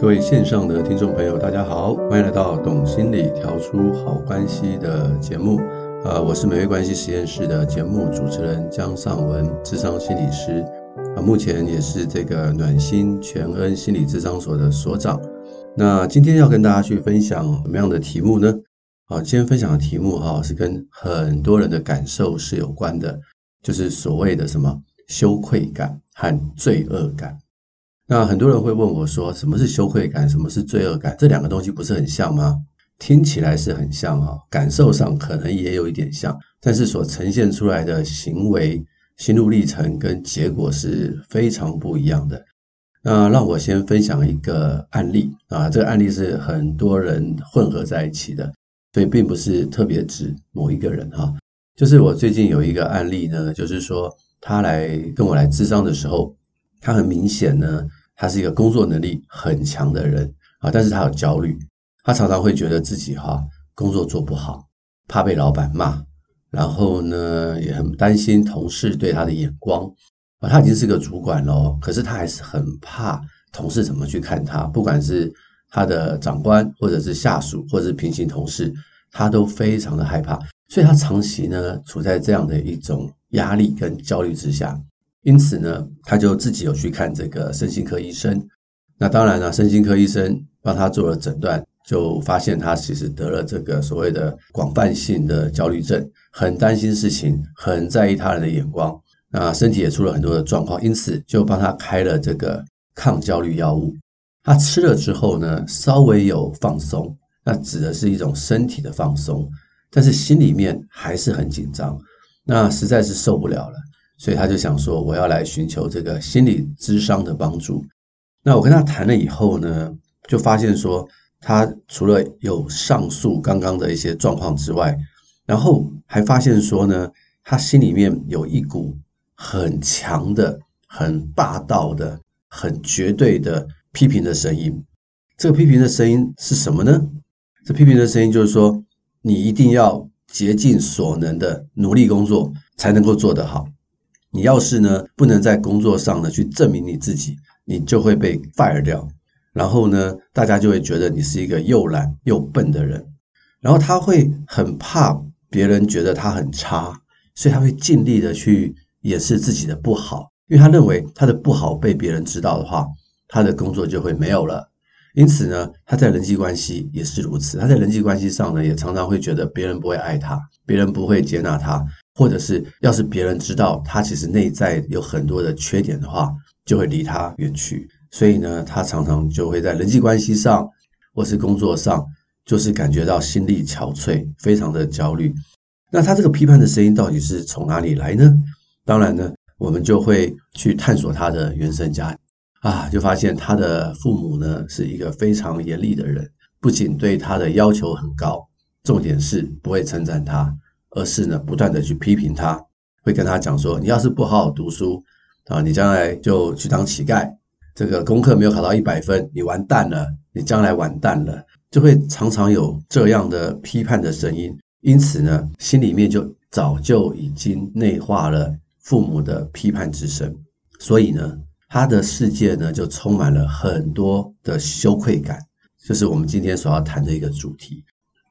各位线上的听众朋友，大家好，欢迎来到《懂心理调出好关系》的节目。呃，我是美味关系实验室的节目主持人姜尚文，智商心理师。啊，目前也是这个暖心全恩心理智商所的所长。那今天要跟大家去分享什么样的题目呢？啊，今天分享的题目哈，是跟很多人的感受是有关的，就是所谓的什么羞愧感和罪恶感。那很多人会问我说，什么是羞愧感？什么是罪恶感？这两个东西不是很像吗？听起来是很像啊，感受上可能也有一点像，但是所呈现出来的行为、心路历程跟结果是非常不一样的。那让我先分享一个案例啊，这个案例是很多人混合在一起的，所以并不是特别指某一个人哈。就是我最近有一个案例呢，就是说他来跟我来咨商的时候，他很明显呢。他是一个工作能力很强的人啊，但是他有焦虑，他常常会觉得自己哈工作做不好，怕被老板骂，然后呢也很担心同事对他的眼光啊。他已经是个主管了，可是他还是很怕同事怎么去看他，不管是他的长官或者是下属或者是平行同事，他都非常的害怕，所以他长期呢处在这样的一种压力跟焦虑之下。因此呢，他就自己有去看这个身心科医生。那当然了，身心科医生帮他做了诊断，就发现他其实得了这个所谓的广泛性的焦虑症，很担心事情，很在意他人的眼光，那身体也出了很多的状况。因此，就帮他开了这个抗焦虑药物。他吃了之后呢，稍微有放松，那指的是一种身体的放松，但是心里面还是很紧张，那实在是受不了了。所以他就想说，我要来寻求这个心理咨商的帮助。那我跟他谈了以后呢，就发现说，他除了有上述刚刚的一些状况之外，然后还发现说呢，他心里面有一股很强的、很霸道的、很绝对的批评的声音。这个批评的声音是什么呢？这批评的声音就是说，你一定要竭尽所能的努力工作，才能够做得好。你要是呢，不能在工作上呢去证明你自己，你就会被 fire 掉。然后呢，大家就会觉得你是一个又懒又笨的人。然后他会很怕别人觉得他很差，所以他会尽力的去掩饰自己的不好，因为他认为他的不好被别人知道的话，他的工作就会没有了。因此呢，他在人际关系也是如此。他在人际关系上呢，也常常会觉得别人不会爱他，别人不会接纳他。或者是，要是别人知道他其实内在有很多的缺点的话，就会离他远去。所以呢，他常常就会在人际关系上，或是工作上，就是感觉到心力憔悴，非常的焦虑。那他这个批判的声音到底是从哪里来呢？当然呢，我们就会去探索他的原生家啊，就发现他的父母呢是一个非常严厉的人，不仅对他的要求很高，重点是不会称赞他。而是呢，不断的去批评他，会跟他讲说：“你要是不好好读书啊，你将来就去当乞丐。这个功课没有考到一百分，你完蛋了，你将来完蛋了。”就会常常有这样的批判的声音。因此呢，心里面就早就已经内化了父母的批判之声，所以呢，他的世界呢就充满了很多的羞愧感，就是我们今天所要谈的一个主题。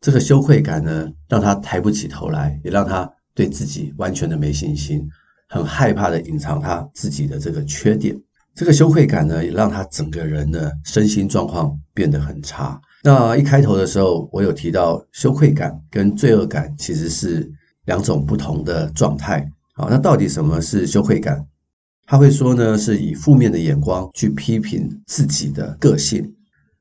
这个羞愧感呢，让他抬不起头来，也让他对自己完全的没信心，很害怕的隐藏他自己的这个缺点。这个羞愧感呢，也让他整个人的身心状况变得很差。那一开头的时候，我有提到羞愧感跟罪恶感其实是两种不同的状态。好，那到底什么是羞愧感？他会说呢，是以负面的眼光去批评自己的个性。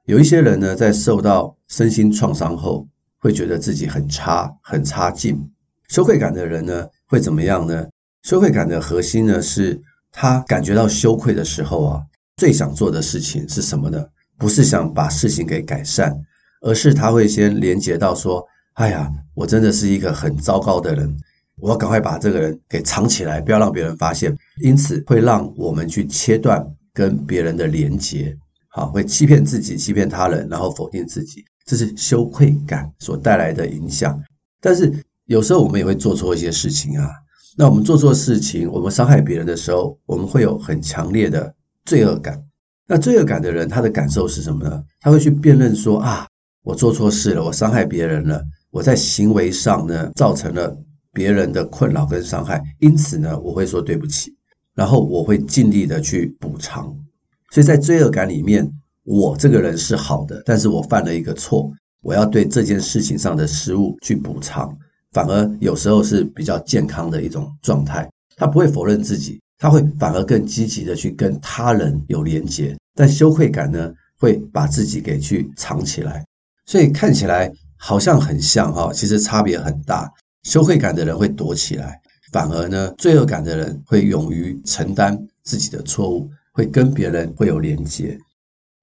有一些人呢，在受到身心创伤后，会觉得自己很差，很差劲。羞愧感的人呢，会怎么样呢？羞愧感的核心呢，是他感觉到羞愧的时候啊，最想做的事情是什么呢？不是想把事情给改善，而是他会先连接到说：“哎呀，我真的是一个很糟糕的人，我要赶快把这个人给藏起来，不要让别人发现。”因此，会让我们去切断跟别人的连接，好，会欺骗自己，欺骗他人，然后否定自己。这是羞愧感所带来的影响，但是有时候我们也会做错一些事情啊。那我们做错事情，我们伤害别人的时候，我们会有很强烈的罪恶感。那罪恶感的人，他的感受是什么呢？他会去辨认说啊，我做错事了，我伤害别人了，我在行为上呢造成了别人的困扰跟伤害，因此呢，我会说对不起，然后我会尽力的去补偿。所以在罪恶感里面，我这个人是好的，但是我犯了一个错，我要对这件事情上的失误去补偿，反而有时候是比较健康的一种状态。他不会否认自己，他会反而更积极的去跟他人有连结。但羞愧感呢，会把自己给去藏起来。所以看起来好像很像哈，其实差别很大。羞愧感的人会躲起来，反而呢，罪恶感的人会勇于承担自己的错误。会跟别人会有连接，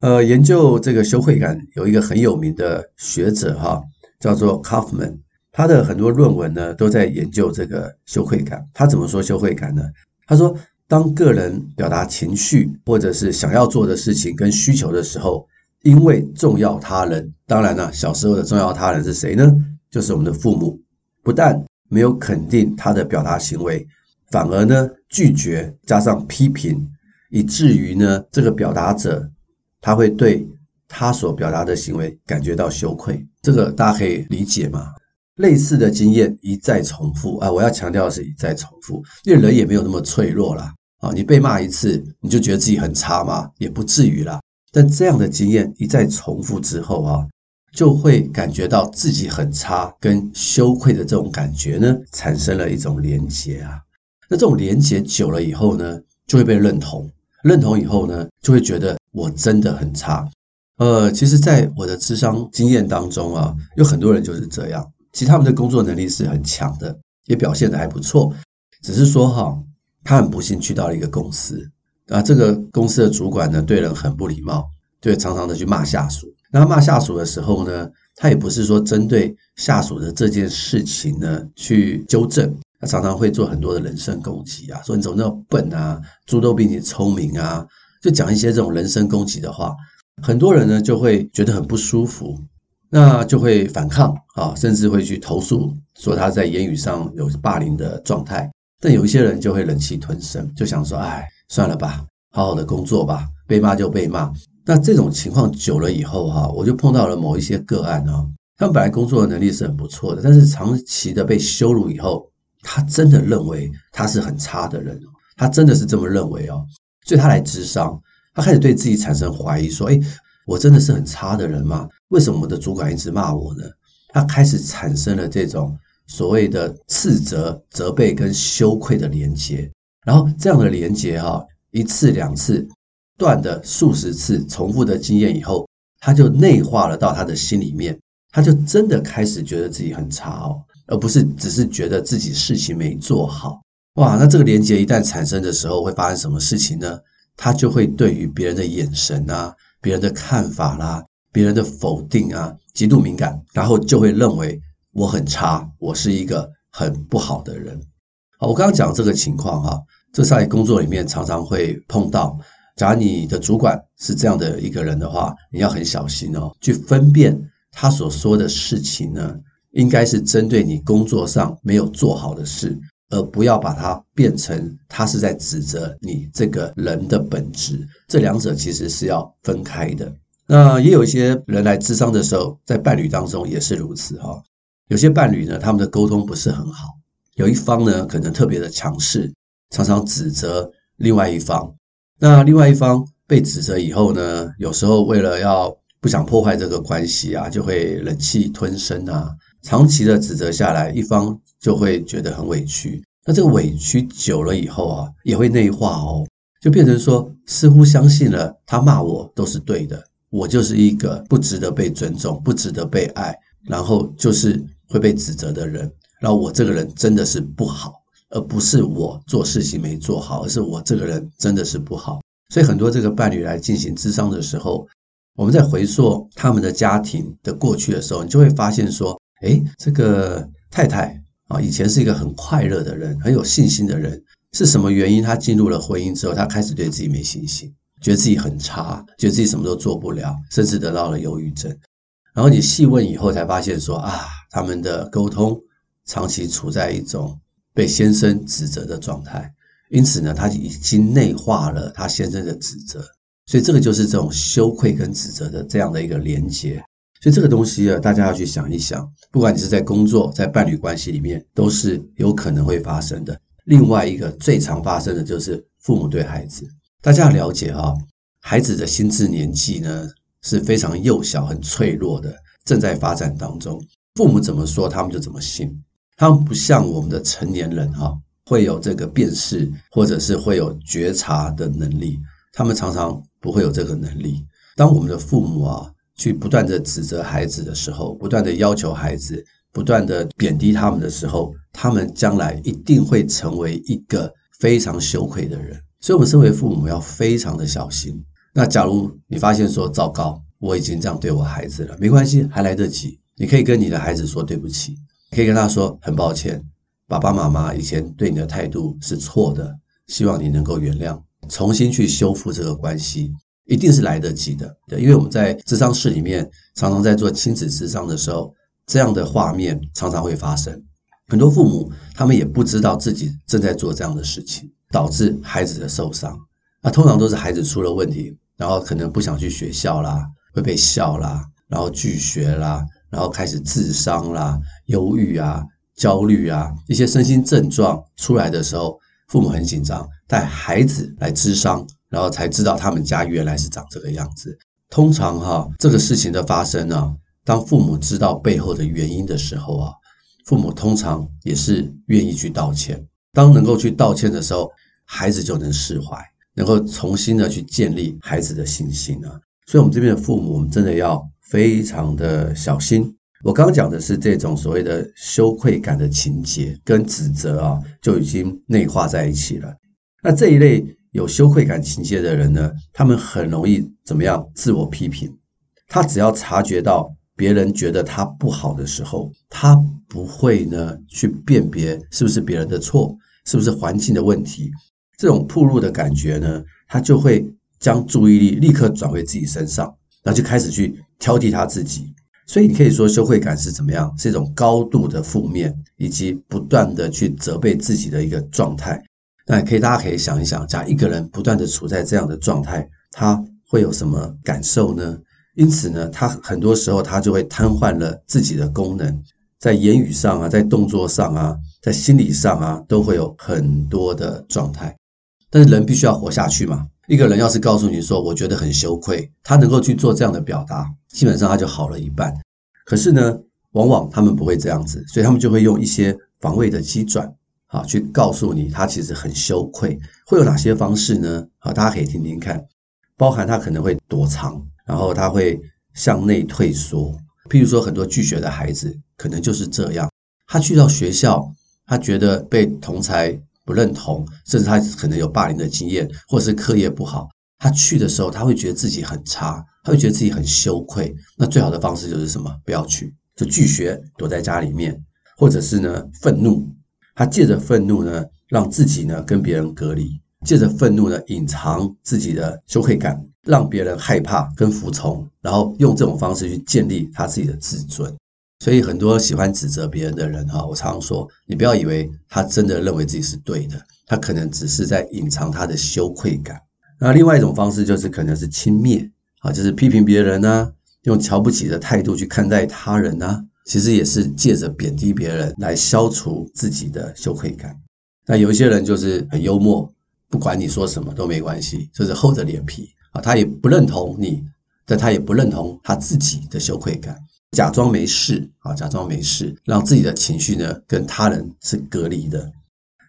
呃，研究这个羞愧感有一个很有名的学者哈，叫做 Kaufman，他的很多论文呢都在研究这个羞愧感。他怎么说羞愧感呢？他说，当个人表达情绪或者是想要做的事情跟需求的时候，因为重要他人，当然了，小时候的重要他人是谁呢？就是我们的父母，不但没有肯定他的表达行为，反而呢拒绝加上批评。以至于呢，这个表达者他会对他所表达的行为感觉到羞愧，这个大家可以理解吗？类似的经验一再重复啊！我要强调的是一再重复，因为人也没有那么脆弱啦。啊！你被骂一次，你就觉得自己很差吗？也不至于啦。但这样的经验一再重复之后啊，就会感觉到自己很差，跟羞愧的这种感觉呢，产生了一种连结啊。那这种连结久了以后呢，就会被认同。认同以后呢，就会觉得我真的很差。呃，其实，在我的智商经验当中啊，有很多人就是这样。其实他们的工作能力是很强的，也表现得还不错。只是说哈，他很不幸去到了一个公司啊，这个公司的主管呢，对人很不礼貌，对常常的去骂下属。那骂下属的时候呢，他也不是说针对下属的这件事情呢去纠正。他常常会做很多的人身攻击啊，说你怎么那么笨啊，猪都比你聪明啊，就讲一些这种人身攻击的话。很多人呢就会觉得很不舒服，那就会反抗啊，甚至会去投诉，说他在言语上有霸凌的状态。但有一些人就会忍气吞声，就想说，哎，算了吧，好好的工作吧，被骂就被骂。那这种情况久了以后哈，我就碰到了某一些个案啊，他们本来工作的能力是很不错的，但是长期的被羞辱以后。他真的认为他是很差的人，他真的是这么认为哦，所以他来咨商，他开始对自己产生怀疑，说：“哎，我真的是很差的人吗？为什么我的主管一直骂我呢？”他开始产生了这种所谓的斥责、责备跟羞愧的连结，然后这样的连结哈，一次两次断的数十次重复的经验以后，他就内化了到他的心里面，他就真的开始觉得自己很差哦。而不是只是觉得自己事情没做好，哇，那这个连接一旦产生的时候，会发生什么事情呢？他就会对于别人的眼神啊、别人的看法啦、别人的否定啊，极度敏感，然后就会认为我很差，我是一个很不好的人。好，我刚刚讲这个情况哈，这在工作里面常常会碰到。假如你的主管是这样的一个人的话，你要很小心哦，去分辨他所说的事情呢。应该是针对你工作上没有做好的事，而不要把它变成他是在指责你这个人的本质。这两者其实是要分开的。那也有一些人来咨商的时候，在伴侣当中也是如此哈。有些伴侣呢，他们的沟通不是很好，有一方呢可能特别的强势，常常指责另外一方。那另外一方被指责以后呢，有时候为了要不想破坏这个关系啊，就会忍气吞声啊。长期的指责下来，一方就会觉得很委屈。那这个委屈久了以后啊，也会内化哦，就变成说，似乎相信了他骂我都是对的，我就是一个不值得被尊重、不值得被爱，然后就是会被指责的人。然后我这个人真的是不好，而不是我做事情没做好，而是我这个人真的是不好。所以很多这个伴侣来进行咨商的时候，我们在回溯他们的家庭的过去的时候，你就会发现说。诶，这个太太啊，以前是一个很快乐的人，很有信心的人。是什么原因？她进入了婚姻之后，她开始对自己没信心，觉得自己很差，觉得自己什么都做不了，甚至得到了忧郁症。然后你细问以后，才发现说啊，他们的沟通长期处在一种被先生指责的状态，因此呢，他已经内化了他先生的指责。所以这个就是这种羞愧跟指责的这样的一个连结。所以这个东西啊，大家要去想一想，不管你是在工作、在伴侣关系里面，都是有可能会发生的。另外一个最常发生的就是父母对孩子，大家要了解哈，孩子的心智年纪呢是非常幼小、很脆弱的，正在发展当中。父母怎么说，他们就怎么信。他们不像我们的成年人哈，会有这个辨识或者是会有觉察的能力，他们常常不会有这个能力。当我们的父母啊，去不断的指责孩子的时候，不断的要求孩子，不断的贬低他们的时候，他们将来一定会成为一个非常羞愧的人。所以，我们身为父母要非常的小心。那假如你发现说，糟糕，我已经这样对我孩子了，没关系，还来得及。你可以跟你的孩子说对不起，可以跟他说很抱歉，爸爸妈妈以前对你的态度是错的，希望你能够原谅，重新去修复这个关系。一定是来得及的，对，因为我们在智商室里面常常在做亲子智商的时候，这样的画面常常会发生。很多父母他们也不知道自己正在做这样的事情，导致孩子的受伤。那通常都是孩子出了问题，然后可能不想去学校啦，会被笑啦，然后拒学啦，然后开始自伤啦、忧郁啊、焦虑啊，一些身心症状出来的时候，父母很紧张，带孩子来智商。然后才知道他们家原来是长这个样子。通常哈，这个事情的发生呢，当父母知道背后的原因的时候啊，父母通常也是愿意去道歉。当能够去道歉的时候，孩子就能释怀，能够重新的去建立孩子的信心啊。所以，我们这边的父母，我们真的要非常的小心。我刚刚讲的是这种所谓的羞愧感的情节跟指责啊，就已经内化在一起了。那这一类。有羞愧感情节的人呢，他们很容易怎么样？自我批评。他只要察觉到别人觉得他不好的时候，他不会呢去辨别是不是别人的错，是不是环境的问题。这种铺路的感觉呢，他就会将注意力立刻转回自己身上，然后就开始去挑剔他自己。所以你可以说，羞愧感是怎么样？是一种高度的负面，以及不断的去责备自己的一个状态。那可以，大家可以想一想，假如一个人不断的处在这样的状态，他会有什么感受呢？因此呢，他很多时候他就会瘫痪了自己的功能，在言语上啊，在动作上啊，在心理上啊，都会有很多的状态。但是人必须要活下去嘛。一个人要是告诉你说，我觉得很羞愧，他能够去做这样的表达，基本上他就好了一半。可是呢，往往他们不会这样子，所以他们就会用一些防卫的机转。啊，去告诉你他其实很羞愧，会有哪些方式呢？啊，大家可以听听看，包含他可能会躲藏，然后他会向内退缩。譬如说，很多拒学的孩子可能就是这样，他去到学校，他觉得被同才不认同，甚至他可能有霸凌的经验，或者是课业不好，他去的时候他会觉得自己很差，他会觉得自己很羞愧。那最好的方式就是什么？不要去，就拒学，躲在家里面，或者是呢，愤怒。他借着愤怒呢，让自己呢跟别人隔离；借着愤怒呢，隐藏自己的羞愧感，让别人害怕跟服从，然后用这种方式去建立他自己的自尊。所以，很多喜欢指责别人的人哈，我常常说，你不要以为他真的认为自己是对的，他可能只是在隐藏他的羞愧感。那另外一种方式就是可能是轻蔑啊，就是批评别人啊，用瞧不起的态度去看待他人啊。其实也是借着贬低别人来消除自己的羞愧感。那有一些人就是很幽默，不管你说什么都没关系，就是厚着脸皮啊，他也不认同你，但他也不认同他自己的羞愧感，假装没事啊，假装没事，让自己的情绪呢跟他人是隔离的。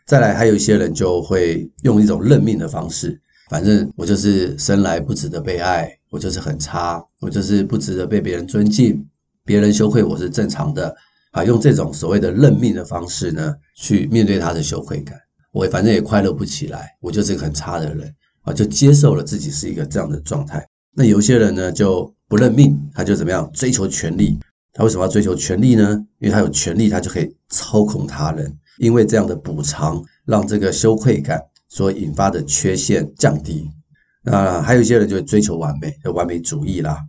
再来，还有一些人就会用一种认命的方式，反正我就是生来不值得被爱，我就是很差，我就是不值得被别人尊敬。别人羞愧我是正常的啊，用这种所谓的认命的方式呢，去面对他的羞愧感。我反正也快乐不起来，我就是一个很差的人啊，就接受了自己是一个这样的状态。那有些人呢就不认命，他就怎么样追求权力？他为什么要追求权力呢？因为他有权力，他就可以操控他人。因为这样的补偿，让这个羞愧感所引发的缺陷降低。那还有一些人就追求完美，就完美主义啦。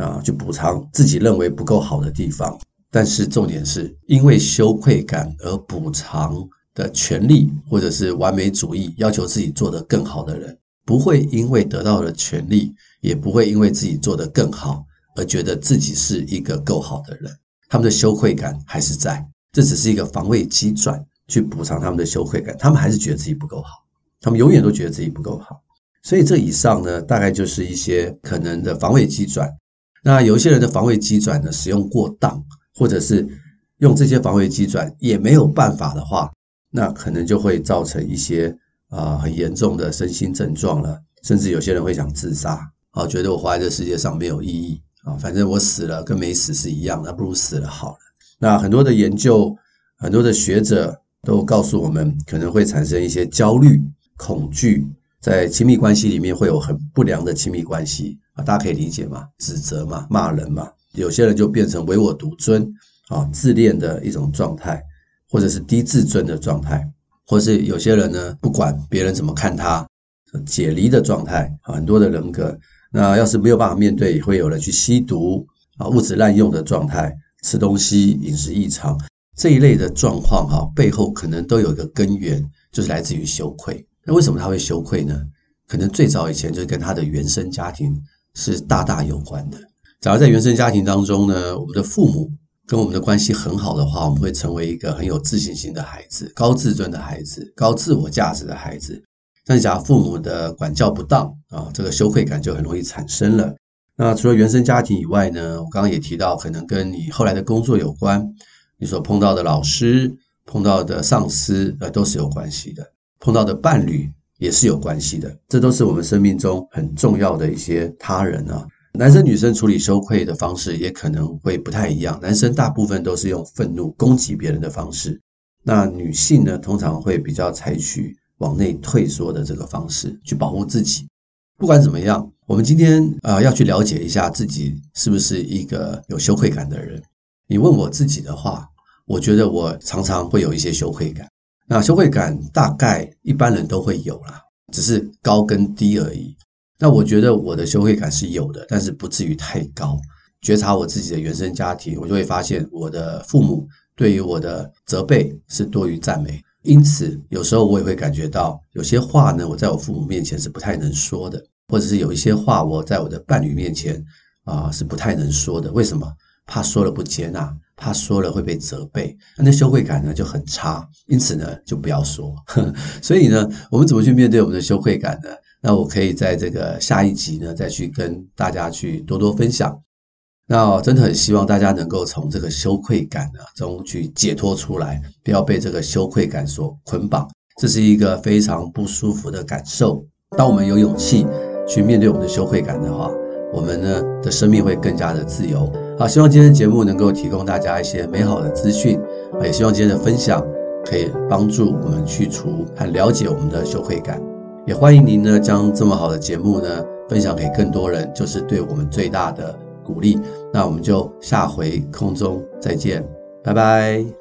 啊，去补偿自己认为不够好的地方，但是重点是因为羞愧感而补偿的权利，或者是完美主义要求自己做得更好的人，不会因为得到了权利，也不会因为自己做得更好而觉得自己是一个够好的人。他们的羞愧感还是在，这只是一个防卫机转，去补偿他们的羞愧感。他们还是觉得自己不够好，他们永远都觉得自己不够好。所以这以上呢，大概就是一些可能的防卫机转。那有一些人的防卫机转呢，使用过当，或者是用这些防卫机转也没有办法的话，那可能就会造成一些啊、很严重的身心症状了，甚至有些人会想自杀啊，觉得我活在这世界上没有意义啊，反正我死了跟没死是一样，那不如死了好了。那很多的研究，很多的学者都告诉我们，可能会产生一些焦虑、恐惧。在亲密关系里面会有很不良的亲密关系啊，大家可以理解嘛？指责嘛，骂人嘛，有些人就变成唯我独尊啊，自恋的一种状态，或者是低自尊的状态，或是有些人呢，不管别人怎么看他，解离的状态啊，很多的人格。那要是没有办法面对，也会有人去吸毒啊，物质滥用的状态，吃东西饮食异常这一类的状况哈，背后可能都有一个根源，就是来自于羞愧。那为什么他会羞愧呢？可能最早以前就是跟他的原生家庭是大大有关的。假如在原生家庭当中呢，我们的父母跟我们的关系很好的话，我们会成为一个很有自信心的孩子、高自尊的孩子、高自我价值的孩子。但是假如父母的管教不当啊，这个羞愧感就很容易产生了。那除了原生家庭以外呢，我刚刚也提到，可能跟你后来的工作有关，你所碰到的老师、碰到的上司，呃，都是有关系的。碰到的伴侣也是有关系的，这都是我们生命中很重要的一些他人啊。男生女生处理羞愧的方式也可能会不太一样。男生大部分都是用愤怒攻击别人的方式，那女性呢，通常会比较采取往内退缩的这个方式去保护自己。不管怎么样，我们今天啊、要去了解一下自己是不是一个有羞愧感的人。你问我自己的话，我觉得我常常会有一些羞愧感。那羞愧感大概一般人都会有啦，只是高跟低而已。那我觉得我的羞愧感是有的，但是不至于太高。觉察我自己的原生家庭，我就会发现我的父母对于我的责备是多于赞美，因此有时候我也会感觉到有些话呢，我在我父母面前是不太能说的，或者是有一些话我在我的伴侣面前啊是不太能说的。为什么？怕说了不接纳。怕说了会被责备，那羞愧感呢就很差，因此呢就不要说。所以呢，我们怎么去面对我们的羞愧感呢？那我可以在这个下一集呢再去跟大家去多多分享。那真的很希望大家能够从这个羞愧感呢中去解脱出来，不要被这个羞愧感所捆绑。这是一个非常不舒服的感受。当我们有勇气去面对我们的羞愧感的话，我们呢的生命会更加的自由。好，希望今天的节目能够提供大家一些美好的资讯，也希望今天的分享可以帮助我们去除和了解我们的羞愧感。也欢迎您呢将这么好的节目呢分享给更多人，就是对我们最大的鼓励。那我们就下回空中再见，拜拜。